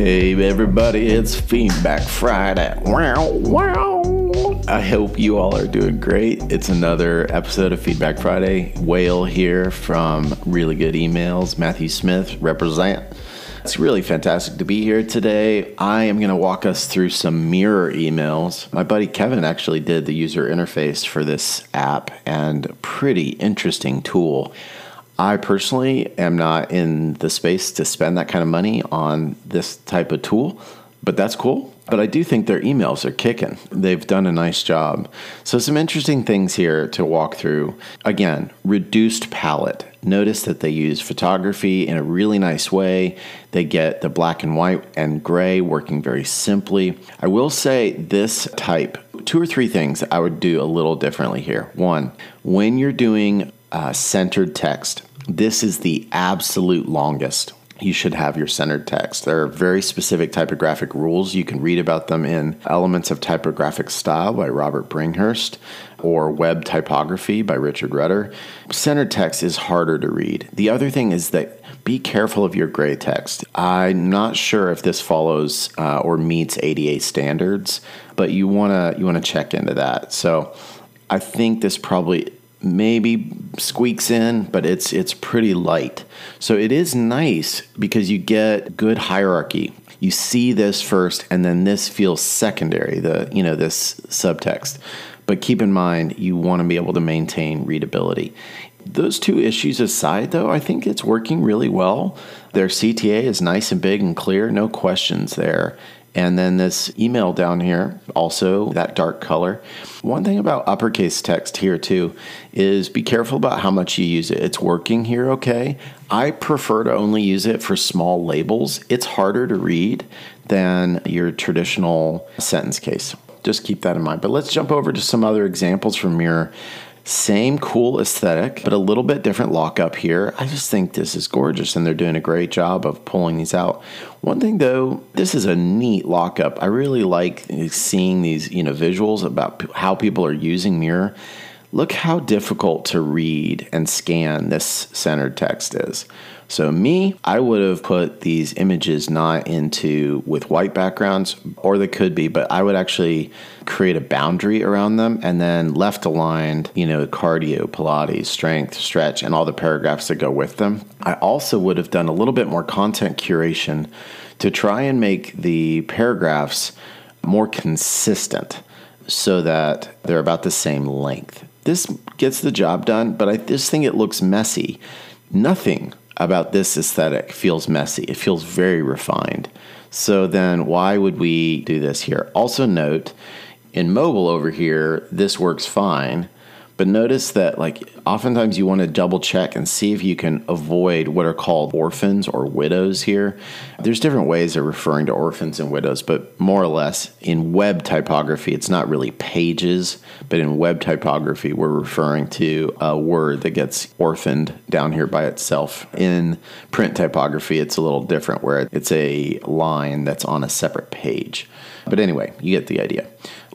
Hey everybody, it's Feedback Friday. Wow, wow. I hope you all are doing great. It's another episode of Feedback Friday. Whale here from Really Good Emails. Matthew Smith, represent. It's really fantastic to be here today. I am going to walk us through some mirror emails. My buddy Kevin actually did the user interface for this app and pretty interesting tool. I personally am not in the space to spend that kind of money on this type of tool, but that's cool. But I do think their emails are kicking. They've done a nice job. So, some interesting things here to walk through. Again, reduced palette. Notice that they use photography in a really nice way. They get the black and white and gray working very simply. I will say this type, two or three things I would do a little differently here. One, when you're doing uh, centered text, this is the absolute longest you should have your centered text. There are very specific typographic rules. You can read about them in Elements of Typographic Style by Robert Bringhurst or Web Typography by Richard Rutter. Centered text is harder to read. The other thing is that be careful of your gray text. I'm not sure if this follows uh, or meets ADA standards, but you want to you want to check into that. So I think this probably maybe squeaks in, but it's it's pretty light. So it is nice because you get good hierarchy. You see this first and then this feels secondary, the you know, this subtext. But keep in mind you want to be able to maintain readability. Those two issues aside though, I think it's working really well. Their CTA is nice and big and clear, no questions there. And then this email down here, also that dark color. One thing about uppercase text here too is be careful about how much you use it. It's working here okay. I prefer to only use it for small labels. It's harder to read than your traditional sentence case. Just keep that in mind. But let's jump over to some other examples from Mirror. Same cool aesthetic, but a little bit different lockup here. I just think this is gorgeous and they're doing a great job of pulling these out. One thing though, this is a neat lockup. I really like seeing these, you know, visuals about how people are using Mirror. Look how difficult to read and scan this centered text is. So me, I would have put these images not into with white backgrounds, or they could be, but I would actually create a boundary around them and then left aligned, you know, cardio, Pilates, strength, stretch, and all the paragraphs that go with them. I also would have done a little bit more content curation to try and make the paragraphs more consistent so that they're about the same length. This gets the job done, but I just think it looks messy. Nothing about this aesthetic feels messy. It feels very refined. So then why would we do this here? Also note in mobile over here, this works fine. But notice that, like, oftentimes you want to double check and see if you can avoid what are called orphans or widows here. There's different ways of referring to orphans and widows, but more or less in web typography, it's not really pages, but in web typography, we're referring to a word that gets orphaned down here by itself. In print typography, it's a little different where it's a line that's on a separate page. But anyway, you get the idea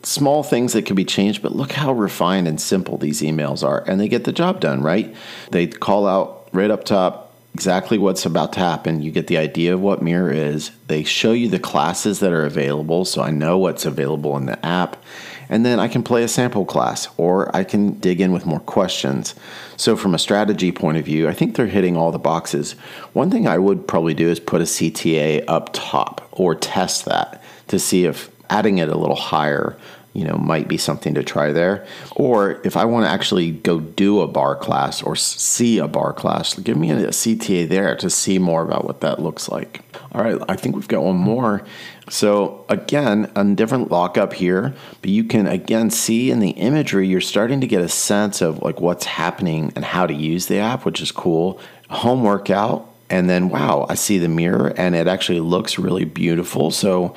small things that can be changed, but look how refined and simple these emails are. And they get the job done, right? They call out right up top exactly what's about to happen. You get the idea of what Mirror is. They show you the classes that are available, so I know what's available in the app. And then I can play a sample class or I can dig in with more questions. So, from a strategy point of view, I think they're hitting all the boxes. One thing I would probably do is put a CTA up top or test that to see if adding it a little higher you know might be something to try there. Or if i want to actually go do a barre class or see a barre class give me a cta there to see more about what that looks like. All right i think we've got one more. So again a different lockup here but you can again see in the imagery you're starting to get a sense of like what's happening and how to use the app which is cool. Home workout and then wow i see the mirror and it actually looks really beautiful. So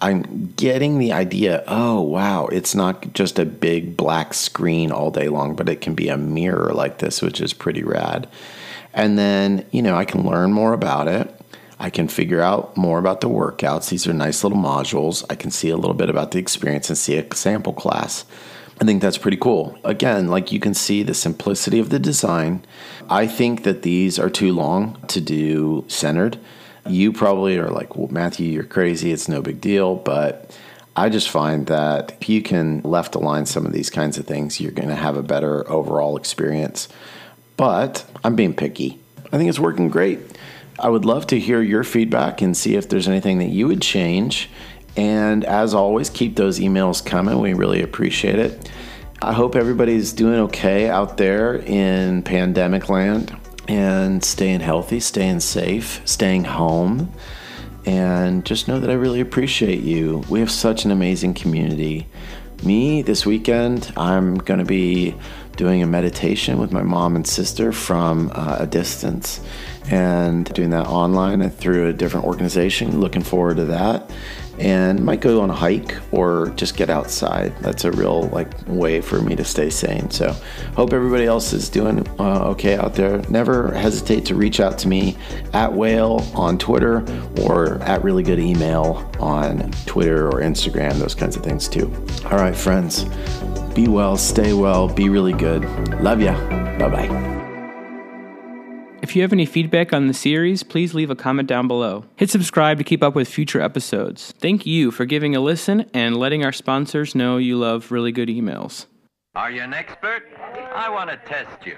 I'm getting the idea oh, wow, it's not just a big black screen all day long, but it can be a mirror like this, which is pretty rad. And then, you know, I can learn more about it. I can figure out more about the workouts. These are nice little modules. I can see a little bit about the experience and see a sample class. I think that's pretty cool. Again, like you can see the simplicity of the design. I think that these are too long to do centered. You probably are like, well, Matthew, you're crazy. It's no big deal. But I just find that if you can left align some of these kinds of things, you're going to have a better overall experience. But I'm being picky. I think it's working great. I would love to hear your feedback and see if there's anything that you would change. And as always, keep those emails coming. We really appreciate it. I hope everybody's doing okay out there in pandemic land and staying healthy, staying safe, staying home. And just know that I really appreciate you. We have such an amazing community. Me, this weekend, I'm going to be doing a meditation with my mom and sister from uh, a distance and doing that online through a different organization. Looking forward to that and might go on a hike or just get outside. That's a real like way for me to stay sane. So hope everybody else is doing uh, okay out there. Never hesitate to reach out to me at Whale on Twitter or at Really Good Email on Twitter or Instagram. Those kinds of things too. All right, friends. Be well, stay well, be really good. Love ya. Bye bye. If you have any feedback on the series, please leave a comment down below. Hit subscribe to keep up with future episodes. Thank you for giving a listen and letting our sponsors know you love really good emails. Are you an expert? I want to test you.